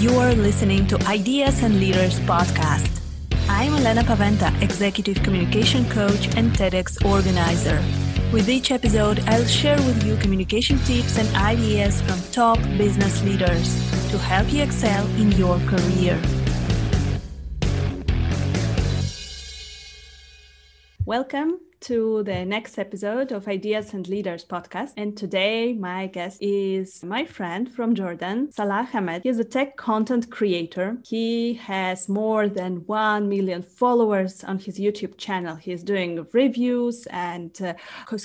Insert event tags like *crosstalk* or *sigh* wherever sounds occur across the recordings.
You're listening to Ideas and Leaders podcast. I'm Elena Paventa, Executive Communication Coach and TEDx organizer. With each episode, I'll share with you communication tips and ideas from top business leaders to help you excel in your career. Welcome to the next episode of Ideas and Leaders podcast. And today, my guest is my friend from Jordan, Salah Ghamed. He's a tech content creator. He has more than 1 million followers on his YouTube channel. He's doing reviews and uh,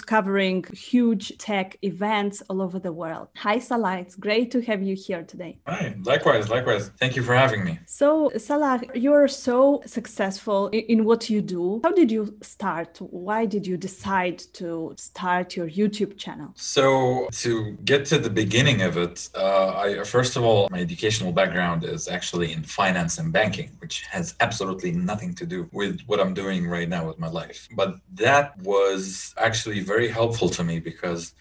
covering huge tech events all over the world. Hi, Salah. It's great to have you here today. Hi, likewise, likewise. Thank you for having me. So, Salah, you're so successful in, in what you do. How did you start? Why did you decide to start your YouTube channel? So, to get to the beginning of it, uh, I first of all, my educational background is actually in finance and banking, which has absolutely nothing to do with what I'm doing right now with my life. But that was actually very helpful to me because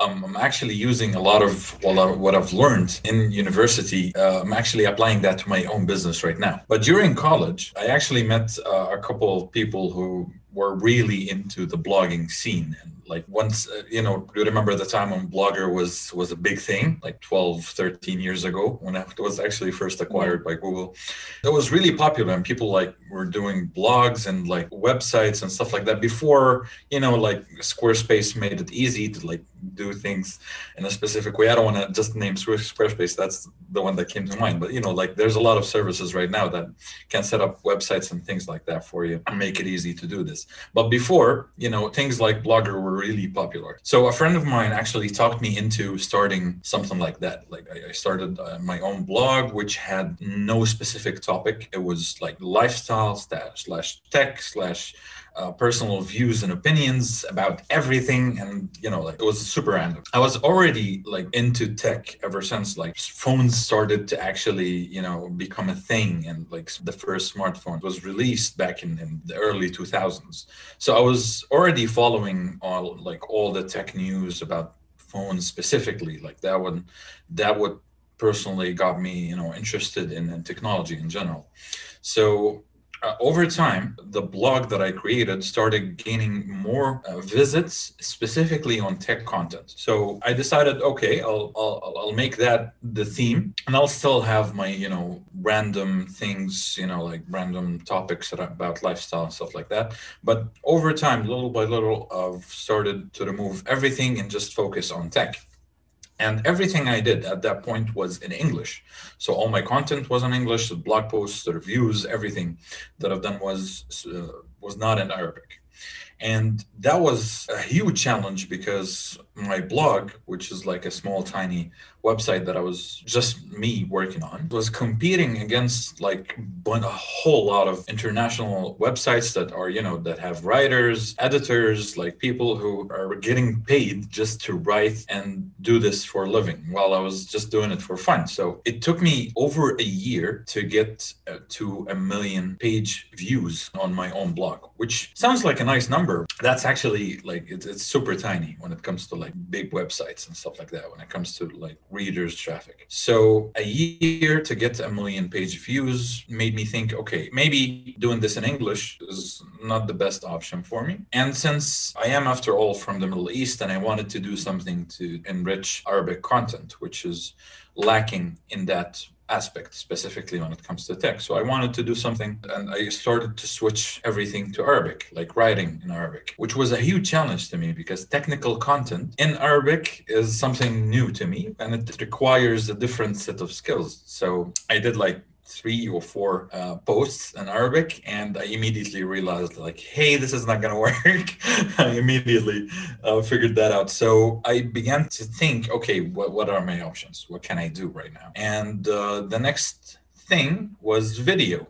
I'm actually using a lot of what I've learned in university. Uh, I'm actually applying that to my own business right now. But during college, I actually met uh, a couple of people who were really into the blogging scene. And like once uh, you know you remember the time when blogger was was a big thing like 12 13 years ago when it was actually first acquired by google. It was really popular and people like were doing blogs and like websites and stuff like that before you know like squarespace made it easy to like do things in a specific way. I don't want to just name squarespace that's the one that came to mind. But you know like there's a lot of services right now that can set up websites and things like that for you and make it easy to do this but before, you know, things like Blogger were really popular. So a friend of mine actually talked me into starting something like that. Like I, started uh, my own blog, which had no specific topic. It was like lifestyle slash tech slash uh, personal views and opinions about everything. And you know like it was super random. I was already like into tech ever since like phones started to actually you know become a thing. And like the first smartphone was released back in, in the early 2000s so i was already following all like all the tech news about phones specifically. Like that one that would personally got me you know interested in, in technology in general. So uh, over time, the blog that I created started gaining more uh, visits, specifically on tech content. So I decided, okay, I'll, I'll I'll make that the theme, and I'll still have my you know random things, you know, like random topics about lifestyle and stuff like that. But over time, little by little, I've started to remove everything and just focus on tech and everything i did at that point was in english. So all my content was in english the blog posts the reviews everything that i've done was uh, was not in arabic. And that was a huge challenge because my blog, which is like a small, tiny website that I was just me working on, was competing against like a whole lot of international websites that are, you know, that have writers, editors, like people who are getting paid just to write and do this for a living while I was just doing it for fun. So it took me over a year to get uh, to a million page views on my own blog, which sounds like a nice number. That's actually like it's, it's super tiny when it comes to like big websites and stuff like that when it comes to like readers traffic. So a year to get a million page views made me think okay maybe doing this in english is not the best option for me. And since i am after all from the middle east and i wanted to do something to enrich arabic content which is lacking in that aspect specifically when it comes to tech. So I wanted to do something and I started to switch everything to Arabic, like writing in Arabic, which was a huge challenge to me because technical content in Arabic is something new to me and it requires a different set of skills. So I did like three or four uh, posts in Arabic, and I immediately realized like, hey, this is not gonna *laughs* work. I immediately uh, figured that out. So I began to think, okay, what what are my options? What can I do right now? And uh, the next thing was video.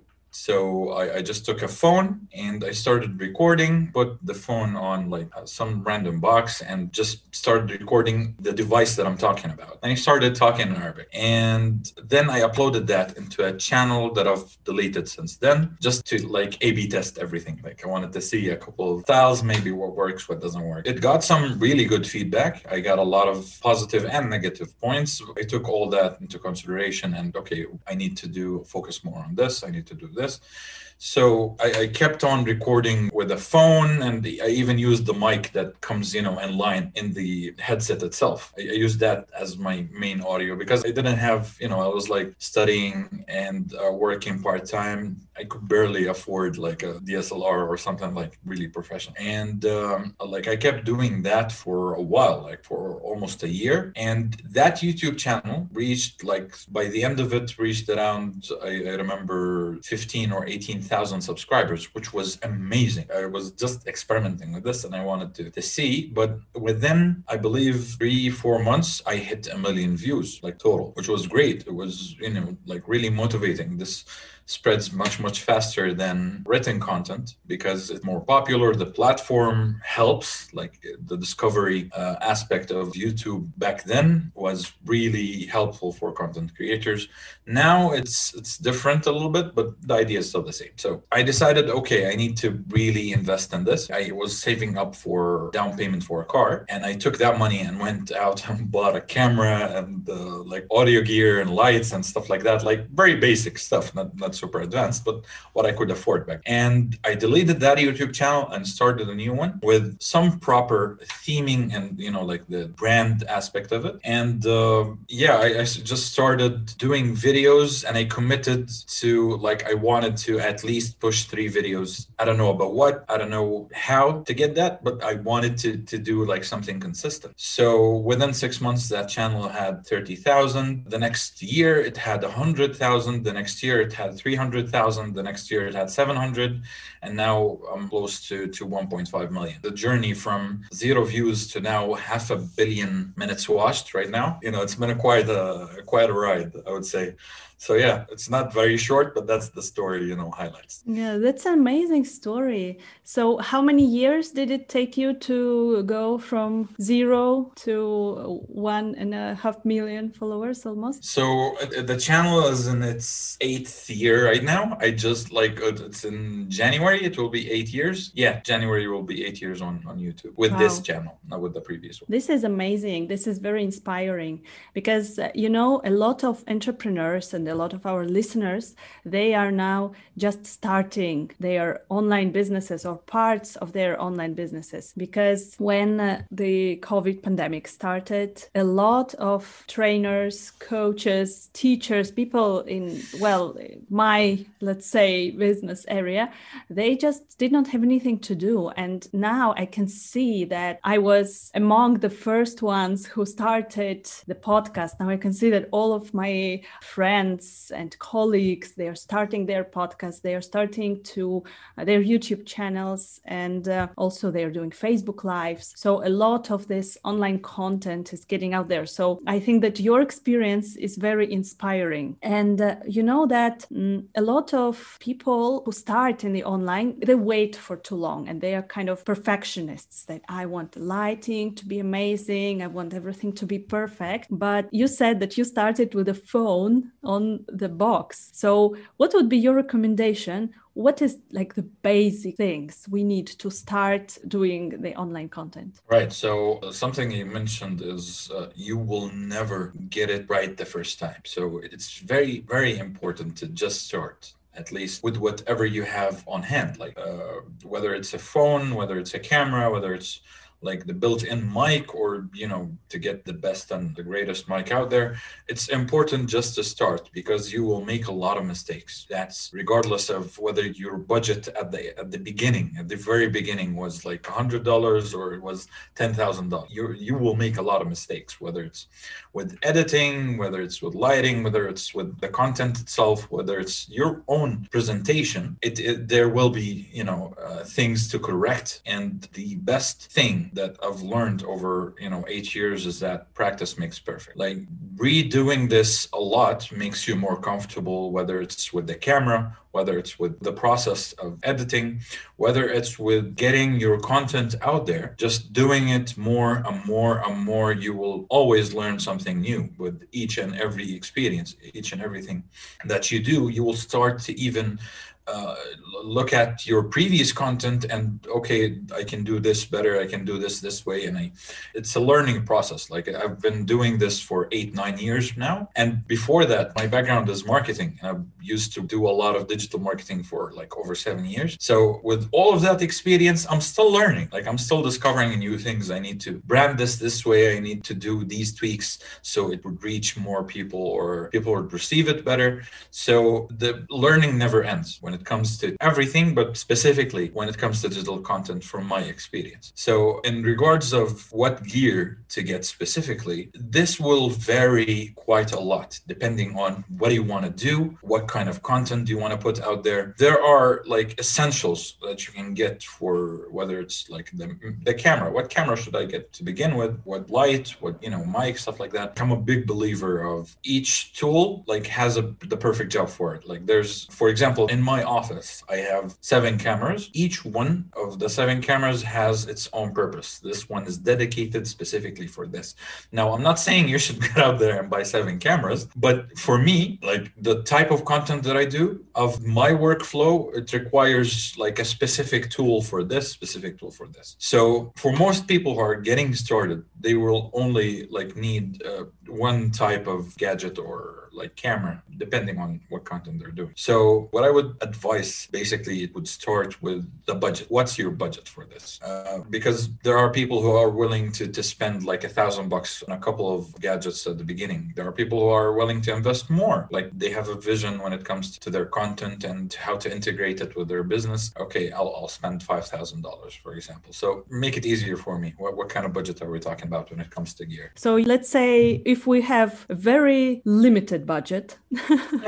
So I, I, just took a phone and I started recording, put the phone on like uh, some random box and just started recording the device that I'm talking about. And I started talking in Arabic. And then I uploaded that into a channel that I've deleted since then, just to like A B test everything. Like I wanted to see a couple of styles, maybe what works, what doesn't work. It got some really good feedback. I got a lot of positive and negative points. I took all that into consideration and okay, I need to do focus more on this. I need to do this because so I, I, kept on recording with a phone, and I even used the mic that comes, you know, in line in the headset itself. I, I, used that as my main audio because I didn't have, you know, I was like studying and uh, working part time. I could barely afford like a DSLR or something like really professional, and um, like I kept doing that for a while, like for almost a year. And that YouTube channel reached like by the end of it reached around I, I remember 15 or 18 thousand subscribers, which was amazing. I was just experimenting with this and I wanted to, to see. But within, I believe, three, four months, I hit a million views, like total, which was great. It was, you know, like really motivating. This spreads much much faster than written content because it's more popular the platform helps like the discovery uh, aspect of youtube back then was really helpful for content creators now it's it's different a little bit but the idea is still the same so i decided okay i need to really invest in this i was saving up for down payment for a car and i took that money and went out *laughs* and bought a camera and uh, like audio gear and lights and stuff like that like very basic stuff not, not super advanced, but what I could afford back. And I deleted that YouTube channel and started a new one with some proper theming and you know like the brand aspect of it. And uh, yeah, I, I just started doing videos, and I committed to like I wanted to at least push three videos. I don't know about what, I don't know how to get that, but I wanted to to do like something consistent. So within six months, that channel had thirty thousand. The next year, it had a hundred thousand. The next year, it had 300,000. The next year it had 700, and now I'm close to, to 1.5 million. The journey from zero views to now half a billion minutes watched right now, you know, it's been a quite a quite a ride, I would say so yeah it's not very short but that's the story you know highlights. Yeah that's an amazing story. So how many years did it take you to go from zero to one and a half million followers almost? So uh, the channel is in its eighth year right now. I just like uh, it's in january it will be eight years. Yeah january will be eight years on on youtube with wow. this channel not with the previous one. This is amazing. This is very inspiring because uh, you know a lot of entrepreneurs and a lot of our listeners, they are now just starting their online businesses or parts of their online businesses. Because when uh, the COVID pandemic started, a lot of trainers, coaches, teachers, people in, well, my, let's say, business area, they just did not have anything to do. And now I can see that I was among the first ones who started the podcast. Now I can see that all of my friends friends and colleagues they are starting their podcasts they are starting to uh, their youtube channels and uh, also they are doing facebook lives. So a lot of this online content is getting out there. So i think that your experience is very inspiring. And uh, you know that mm, a lot of people who start in the online they wait for too long and they are kind of perfectionists that i want the lighting to be amazing i want everything to be perfect. But you said that you started with a phone on the box. So, what would be your recommendation? What is like the basic things we need to start doing the online content? Right. So, uh, something you mentioned is uh, you will never get it right the first time. So, it's very, very important to just start at least with whatever you have on hand like uh, whether it's a phone whether it's a camera whether it's like the built-in mic or you know to get the best and the greatest mic out there it's important just to start because you will make a lot of mistakes. That's regardless of whether your budget at the at the beginning at the very beginning was like $100 or it was $10,000 you you will make a lot of mistakes whether it's with editing whether it's with lighting whether it's with the content itself whether it's your own presentation. It, it there will be you know uh, things to correct and the best thing that I've learned over you know eight years is that practice makes perfect. Like redoing this a lot makes you more comfortable, whether it's with the camera whether it's with the process of editing, whether it's with getting your content out there, just doing it more and more and more, you will always learn something new with each and every experience, each and everything that you do. You will start to even uh, look at your previous content and okay i can do this better i can do this this way and i it's a learning process. Like i've been doing this for eight nine years now and before that my background is marketing and i've used to do a lot of digital marketing for like over seven years. So with all of that experience i'm still learning. Like i'm still discovering new things. I need to brand this this way. I need to do these tweaks so it would reach more people or people would receive it better. So the learning never ends. When it comes to everything, but specifically when it comes to digital content from my experience. So, in regards of what gear to get specifically, this will vary quite a lot depending on what you want to do, what kind of content do you want to put out there. There are like essentials that you can get for whether it's like the, the camera. What camera should I get to begin with? What light? What you know, mic stuff like that. I'm a big believer of each tool like has a the perfect job for it. Like there's, for example, in my office, I have seven cameras. Each one of the seven cameras has its own purpose. This one is dedicated specifically for this. Now, I'm not saying you should *laughs* get out there and buy seven cameras, but for me, like the type of content that I do of my workflow, it requires like a specific tool for this, specific tool for this. So for most people who are getting started, they will only like need uh, one type of gadget or like camera, depending on what content they're doing. So what I would advise, basically, it would start with the budget. What's your budget for this? Uh, because there are people who are willing to, to spend like a thousand bucks on a couple of gadgets at the beginning. There are people who are willing to invest more. Like they have a vision when it comes to their content and how to integrate it with their business. Okay, I'll, I'll spend $5,000, for example. So make it easier for me. What, what kind of budget are we talking about when it comes to gear? So let's say if we have very limited budget.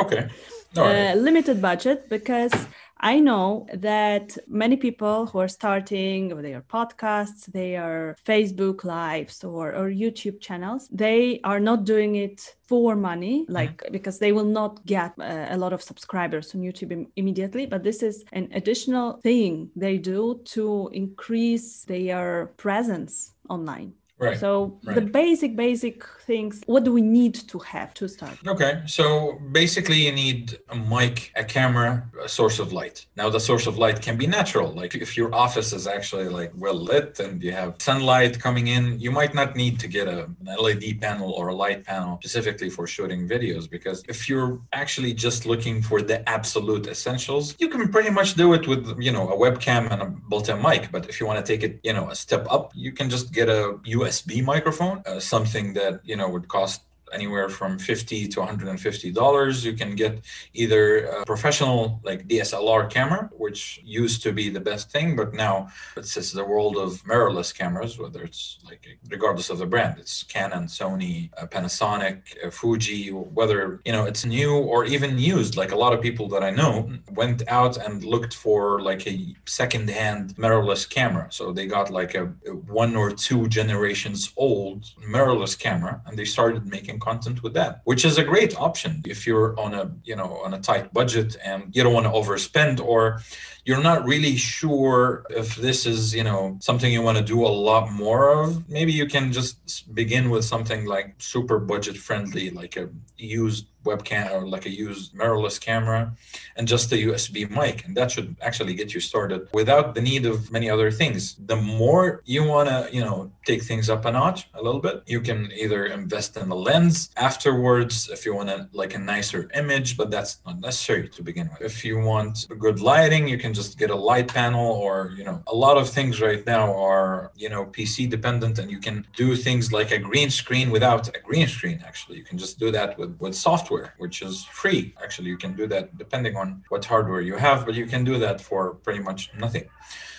okay. *laughs* Uh, limited budget because I know that many people who are starting their podcasts, their Facebook lives or, or YouTube channels, they are not doing it for money, mm-hmm. like mm-hmm. because they will not get uh, a lot of subscribers on YouTube Im- immediately. But this is an additional thing they do to increase their presence online. Right. So right. the basic, basic things, what do we need to have to start? Okay. So basically you need a mic, a camera, a source of light. Now the source of light can be natural. Like if your office is actually like well lit and you have sunlight coming in, you might not need to get a, an LED panel or a light panel specifically for shooting videos because if you're actually just looking for the absolute essentials, you can pretty much do it with, you know, a webcam and a built-in mic. But if you want to take it, you know, a step up, you can just get a USB USB microphone, uh, something that you know would cost anywhere from 50 to 150 dollars. You can get either a professional like dslr camera which used to be the best thing but now it's, just the world of mirrorless cameras whether it's like regardless of the brand. It's canon sony uh, panasonic uh, fuji whether you know it's new or even used. Like a lot of people that i know went out and looked for like a second-hand mirrorless camera. So they got like a, a one or two generations old mirrorless camera and they started making content with that, which is a great option if you're on a you know on a tight budget and you don't want to overspend or you're not really sure if this is you know something you want to do a lot more of. Maybe you can just begin with something like super budget friendly like a used webcam or like a used mirrorless camera and just a USB mic. And that should actually get you started without the need of many other things. The more you want to, you know, take things up a notch a little bit, you can either invest in the lens afterwards if you want to like a nicer image, but that's not necessary to begin with. If you want good lighting, you can just get a light panel or, you know, a lot of things right now are, you know, PC dependent and you can do things like a green screen without a green screen actually. You can just do that with with software software, which is free. Actually, you can do that depending on what hardware you have, but you can do that for pretty much nothing.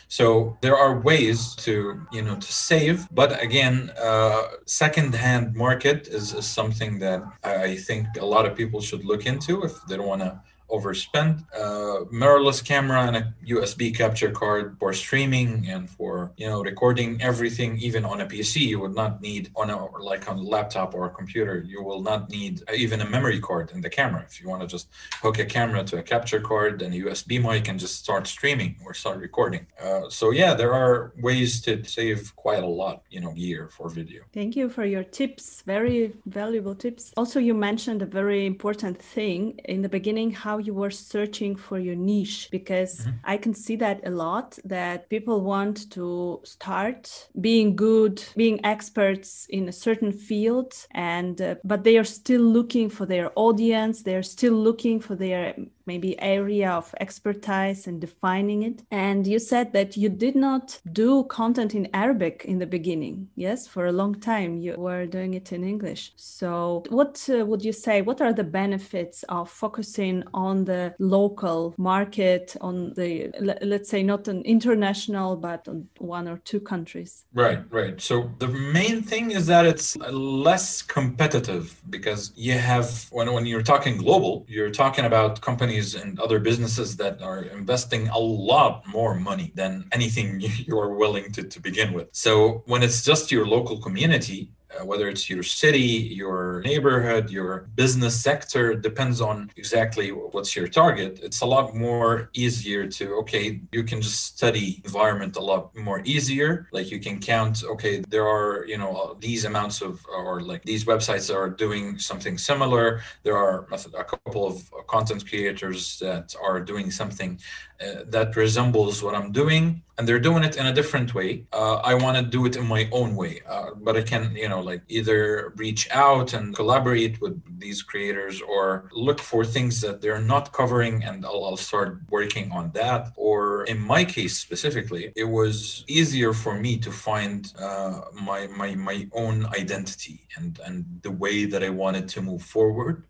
So there are ways to you know to save, but again, uh, second-hand market is, is something that I think a lot of people should look into if they don't want to overspend. Uh, mirrorless camera and a USB capture card for streaming and for you know recording everything, even on a PC. You would not need on a like on a laptop or a computer. You will not need even a memory card in the camera. If you want to just hook a camera to a capture card and a USB mic and just start streaming or start recording. Uh, so yeah, there are ways to save quite a lot, you know, gear for video. Thank you for your tips. Very valuable tips. Also, you mentioned a very important thing in the beginning how you were searching for your niche because mm-hmm. I can see that a lot that people want to start being good, being experts in a certain field and uh, but they are still looking for their audience, they're still looking for their maybe area of expertise and defining it. And you said that you did not do content in Arabic in the beginning. Yes, for a long time you were doing it in English. So, what uh, would you say? What are the benefits of focusing on the local market, on the, let's say, not an international, but on one or two countries? Right, right. So, the main thing is that it's less competitive because you have, when, when you're talking global, you're talking about companies companies and other businesses that are investing a lot more money than anything *laughs* you are willing to, to begin with. So when it's just your local community, uh, whether it's your city, your neighborhood, your business sector, depends on exactly what's your target. It's a lot more easier to, okay, you can just study environment a lot more easier. Like you can count, okay, there are, you know, these amounts of, or like these websites are doing something similar. There are a couple of content creators that are doing something uh, that resembles what I'm doing, and they're doing it in a different way. Uh, I want to do it in my own way, uh, but I can, you know, like either reach out and collaborate with these creators or look for things that they're not covering, and I'll, I'll start working on that. Or in my case specifically, it was easier for me to find uh, my my my own identity and and the way that I wanted to move forward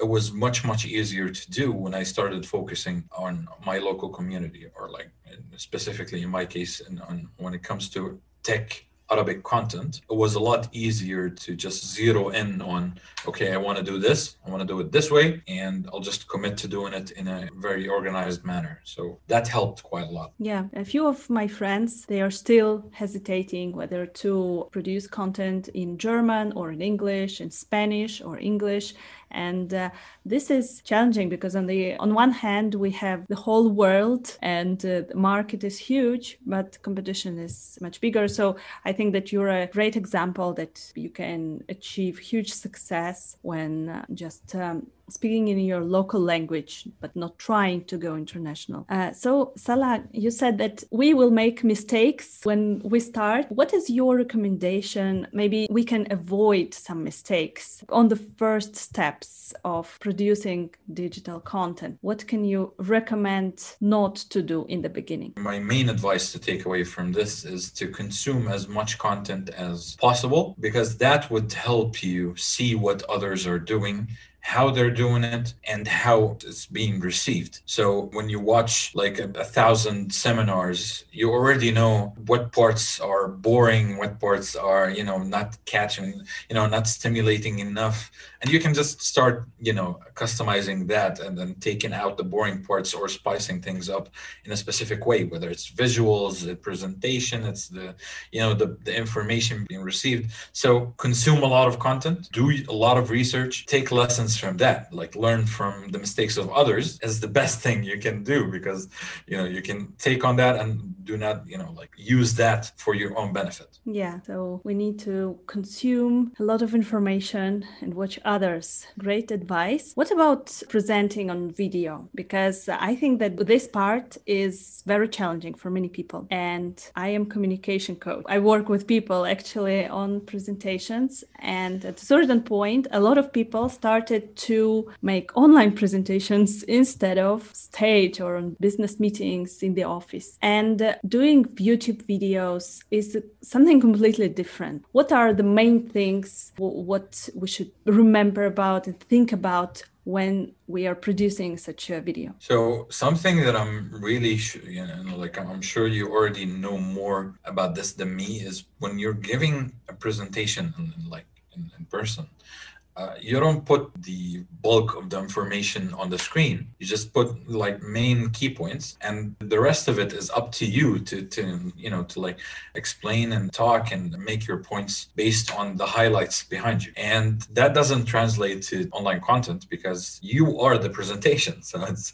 it was much much easier to do when i started focusing on my local community or like specifically in my case and on when it comes to tech Arabic content, it was a lot easier to just zero in on, okay, I want to do this, I want to do it this way, and I'll just commit to doing it in a very organized manner. So that helped quite a lot. Yeah. A few of my friends, they are still hesitating whether to produce content in German or in English, in Spanish or English and uh, this is challenging because on the on one hand we have the whole world and uh, the market is huge but competition is much bigger. So i think that you're a great example that you can achieve huge success when uh, just um, speaking in your local language, but not trying to go international. Uh, so, Salah, you said that we will make mistakes when we start. What is your recommendation? Maybe we can avoid some mistakes on the first steps of producing digital content. What can you recommend not to do in the beginning? My main advice to take away from this is to consume as much content as possible because that would help you see what others are doing how they're doing it and how it's being received. So when you watch like a, a, thousand seminars, you already know what parts are boring, what parts are, you know, not catching, you know, not stimulating enough. And you can just start, you know, customizing that and then taking out the boring parts or spicing things up in a specific way, whether it's visuals, the presentation, it's the, you know, the, the information being received. So consume a lot of content, do a lot of research, take lessons from that like learn from the mistakes of others is the best thing you can do because you know you can take on that and do not you know like use that for your own benefit yeah so we need to consume a lot of information and watch others great advice what about presenting on video because i think that this part is very challenging for many people and i am communication coach i work with people actually on presentations and at a certain point a lot of people started to make online presentations *laughs* instead of stage or on business meetings in the office. And uh, doing YouTube videos is something completely different. What are the main things what we should remember about and think about when we are producing such a video? So something that I'm really, you know, like I'm sure you already know more about this than me is when you're giving a presentation, like in, in person, uh, you don't put the bulk of the information on the screen. You just put like main key points, and the rest of it is up to you to to you know to like explain and talk and make your points based on the highlights behind you. And that doesn't translate to online content because you are the presentation. *laughs* So it's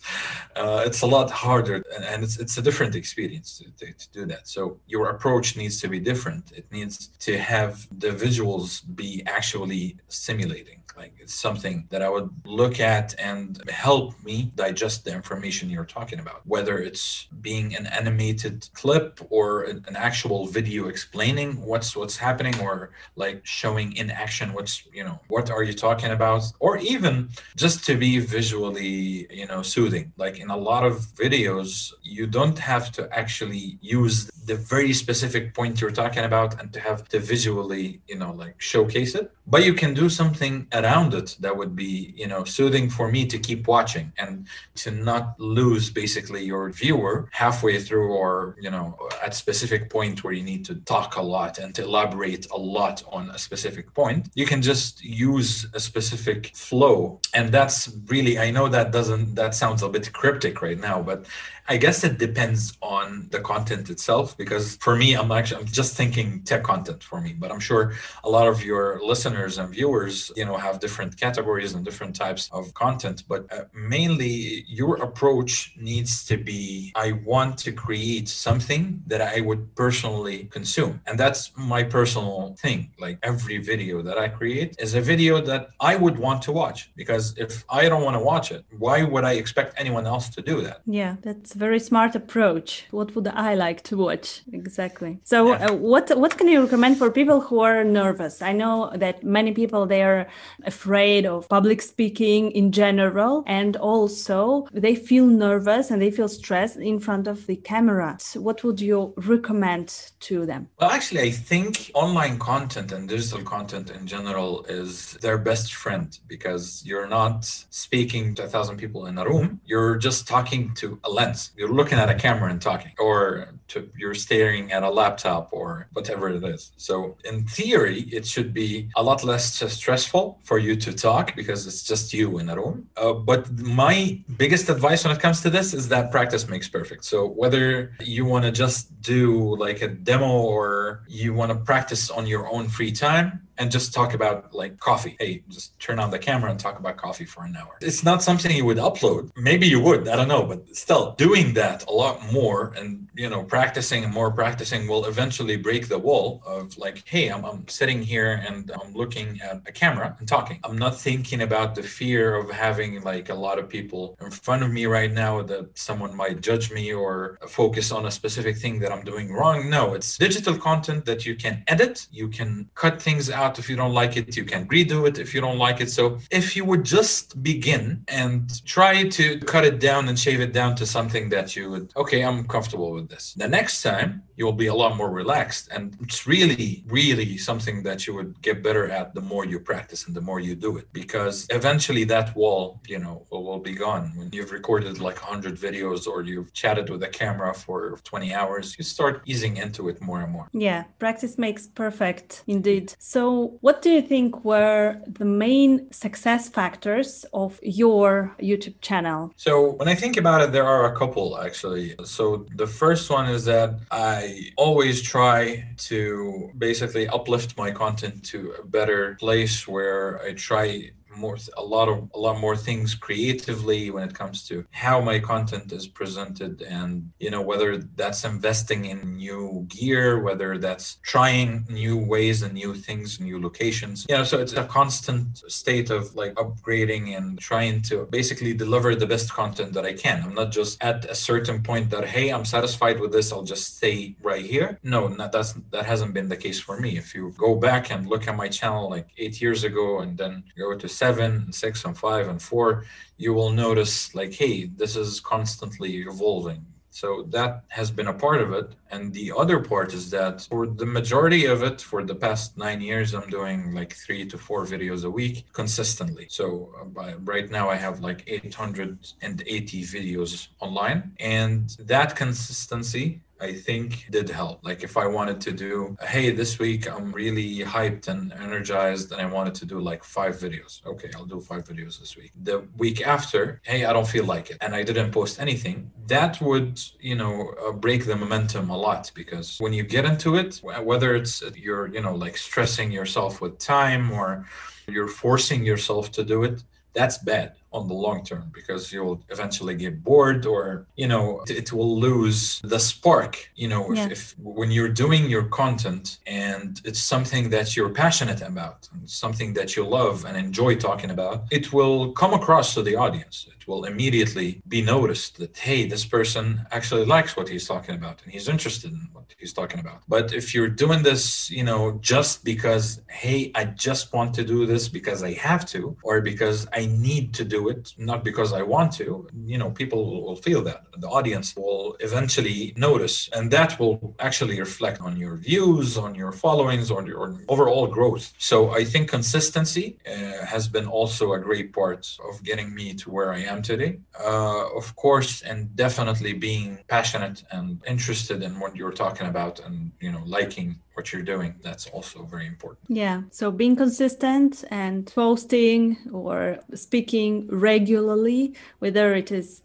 uh, it's a lot harder, and it's it's a different experience to, to, to do that. So your approach needs to be different. It needs to have the visuals be actually simulating like it's something that I would look at and help me digest the information you're talking about, whether it's being an animated clip or an, actual video explaining what's what's happening or like showing in action what's you know what are you talking about or even just to be visually you know soothing. Like in a lot of videos you don't have to actually use the very specific point you're talking about and to have to visually you know like showcase it but you can do something around it that would be you know soothing for me to keep watching and to not lose basically your viewer halfway through or you know at specific point where you need to talk a lot and to elaborate a lot on a specific point. You can just use a specific flow. And that's really i know that doesn't that sounds a bit cryptic right now but I guess it depends on the content itself because for me, I'm actually I'm just thinking tech content for me, but I'm sure a lot of your listeners and viewers, you know, have different categories and different types of content. But uh, mainly, your approach needs to be: I want to create something that I would personally consume, and that's my personal thing. Like every video that I create is a video that I would want to watch because if I don't want to watch it, why would I expect anyone else to do that? Yeah, that's a very smart approach. What would I like to watch exactly? So, yeah. uh, what what can you recommend for people who are nervous? I know that many people they are afraid of public speaking in general, and also they feel nervous and they feel stressed in front of the camera. So what would you recommend to them? Well, actually, I think online content and digital content in general is their best friend because you're not speaking to a thousand people in a room. You're just talking to a lens you're looking at a camera and talking, or to, you're staring at a laptop or whatever it is. So in theory, it should be a lot less stressful for you to talk because it's just you in a room. Uh, but my biggest advice when it comes to this is that practice makes perfect. So whether you want to just do like a demo or you want to practice on your own free time, and just talk about like coffee. Hey, just turn on the camera and talk about coffee for an hour. It's not something you would upload. Maybe you would, I don't know, but still doing that a lot more and you know, practicing and more practicing will eventually break the wall of like, hey, I'm, I'm sitting here and I'm looking at a camera and talking. I'm not thinking about the fear of having like a lot of people in front of me right now that someone might judge me or focus on a specific thing that I'm doing wrong. No, it's digital content that you can edit, you can cut things out out if you don't like it. You can redo it if you don't like it. So if you would just begin and try to cut it down and shave it down to something that you would, okay, I'm comfortable with this. The next time you'll be a lot more relaxed. And it's really, really something that you would get better at the more you practice and the more you do it. Because eventually that wall, you know, will, will be gone. When you've recorded like 100 videos or you've chatted with a camera for 20 hours, you start easing into it more and more. Yeah, practice makes perfect indeed. So what do you think were the main success factors of your YouTube channel? So, when I think about it, there are a couple actually. So, the first one is that I always try to basically uplift my content to a better place where I try more a lot of a lot more things creatively when it comes to how my content is presented and you know whether that's investing in new gear whether that's trying new ways and new things new locations. You know so it's a constant state of like upgrading and trying to basically deliver the best content that i can. I'm not just at a certain point that hey i'm satisfied with this i'll just stay right here. No not, that's that hasn't been the case for me. If you go back and look at my channel like eight years ago and then go to seven, six, and five, and four, you will notice like, hey, this is constantly evolving. So that has been a part of it. And the other part is that for the majority of it, for the past nine years, I'm doing like three to four videos a week consistently. So uh, right now I have like 880 videos online. And that consistency I think did help. Like if I wanted to do, hey, this week I'm really hyped and energized and I wanted to do like five videos. Okay, I'll do five videos this week. The week after, hey, I don't feel like it and I didn't post anything. That would, you know, uh, break the momentum a lot because when you get into it, whether it's you're, you know, like stressing yourself with time or you're forcing yourself to do it, that's bad on the long term because you'll eventually get bored or you know it will lose the spark you know yeah. if, if, when you're doing your content and it's something that you're passionate about something that you love and enjoy talking about it will come across to the audience will immediately be noticed that hey this person actually likes what he's talking about and he's interested in what he's talking about but if you're doing this you know just because hey i just want to do this because i have to or because i need to do it not because I want to. You know, people will feel that. The audience will eventually notice, and that will actually reflect on your views, on your followings, on your overall growth. So I think consistency uh, has been also a great part of getting me to where I am today. Uh, of course, and definitely being passionate and interested in what you're talking about, and you know, liking what you're doing that's also very important yeah so being consistent and posting or speaking regularly whether it is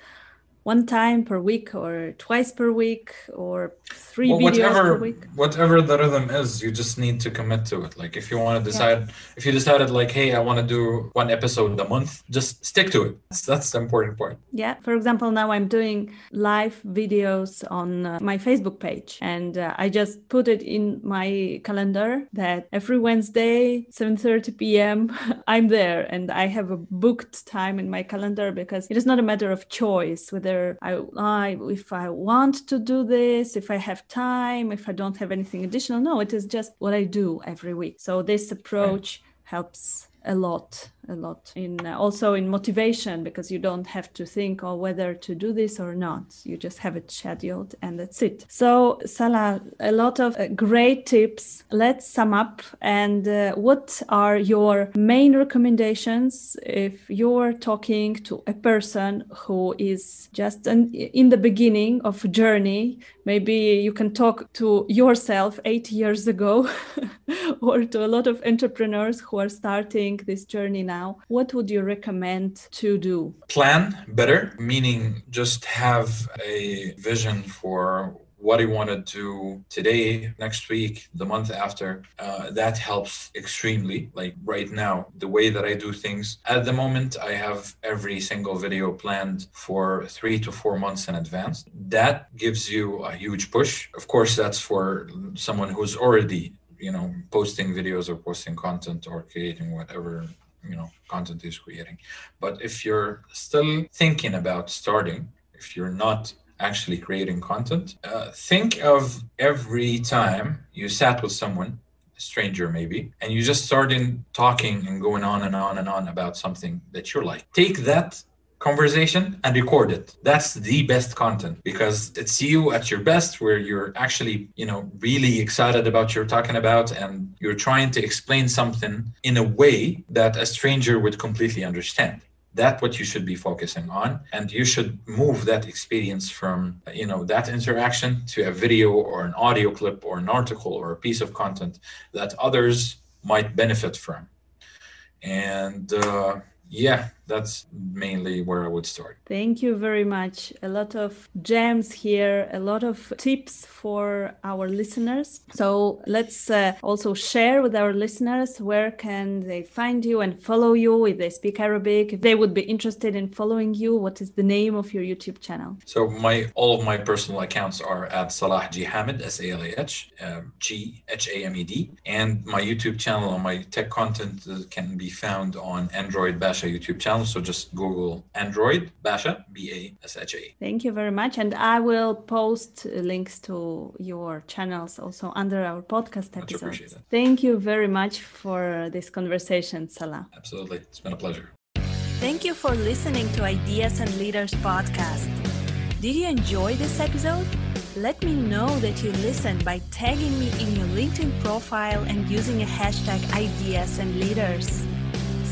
one time per week or twice per week or three well, videos whatever, per week? whatever the rhythm is you just need to commit to it. Like if you want to decide yeah. if you decided like hey i want to do one episode a month just stick to it. That's, that's the important part. Yeah for example now i'm doing live videos on uh, my facebook page and uh, i just put it in my calendar that every wednesday 7.30 p.m *laughs* i'm there and i have a booked time in my calendar because it is not a matter of choice whether i, I if i want to do this if i have time, if I don't have anything additional. No, it is just what I do every week. So this approach helps a lot a lot in uh, also in motivation because you don't have to think oh, whether to do this or not. You just have it scheduled and that's it. So salah a lot of uh, great tips. Let's sum up. And uh, what are your main recommendations if you're talking to a person who is just an, in the beginning of a journey? Maybe you can talk to yourself 8 years ago *laughs* or to a lot of entrepreneurs who are starting this journey now now, what would you recommend to do? Plan better, meaning just have a vision for what you want to do today, next week, the month after. Uh, that helps extremely. Like right now, the way that I do things at the moment, I have every single video planned for three to four months in advance. That gives you a huge push. Of course, that's for someone who's already you know posting videos or posting content or creating whatever you know content is creating. But if you're still thinking about starting if you're not actually creating content uh, think of every time you sat with someone a stranger maybe and you just started talking and going on and on and on about something that you're like. Take that conversation and record it. That's the best content because it's you at your best where you're actually you know really excited about you're talking about and you're trying to explain something in a way that a stranger would completely understand. That's what you should be focusing on and you should move that experience from you know that interaction to a video or an audio clip or an article or a piece of content that others might benefit from. And uh, yeah that's mainly where I would start. Thank you very much. A lot of gems here, a lot of tips for our listeners. So let's uh, also share with our listeners where can they find you and follow you if they speak Arabic, if they would be interested in following you. What is the name of your YouTube channel? So my all of my personal accounts are at Salah Ghamed, S A L A H um, G H A M E D, and my YouTube channel on my tech content can be found on Android Basha YouTube channel so just Google Android Basha, B A S H A. Thank you very much. And I will post links to your channels also under our podcast episode. Thank you very much for this conversation, Salah. Absolutely. It's been a pleasure. Thank you for listening to Ideas and Leaders podcast. Did you enjoy this episode? Let me know that you listened by tagging me in your LinkedIn profile and using a hashtag Ideas and Leaders